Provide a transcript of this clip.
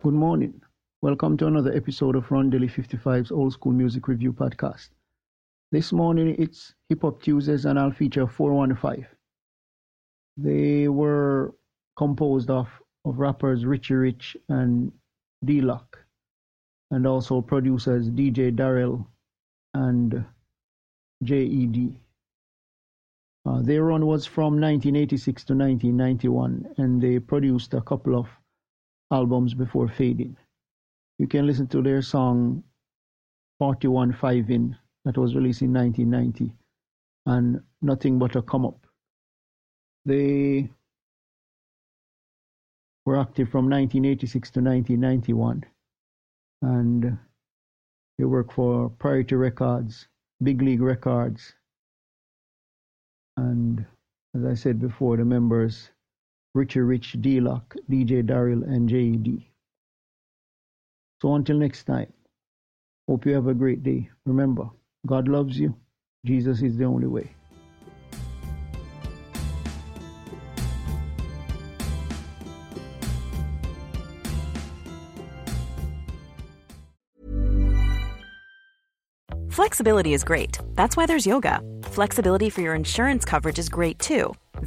Good morning. Welcome to another episode of Rondelle 55's Old School Music Review Podcast. This morning it's Hip Hop Tuesdays and I'll feature 415. They were composed of, of rappers Richie Rich and D-Lock and also producers DJ Daryl and JED. Uh, their run was from 1986 to 1991 and they produced a couple of albums before fading. You can listen to their song 41Fivin' that was released in 1990 and Nothing But a Come Up. They were active from 1986 to 1991 and they worked for Priority Records, Big League Records, and as I said before, the members Richie Rich, D-Lock, DJ Daryl, and JED. So until next time, hope you have a great day. Remember, God loves you. Jesus is the only way. Flexibility is great. That's why there's yoga. Flexibility for your insurance coverage is great too.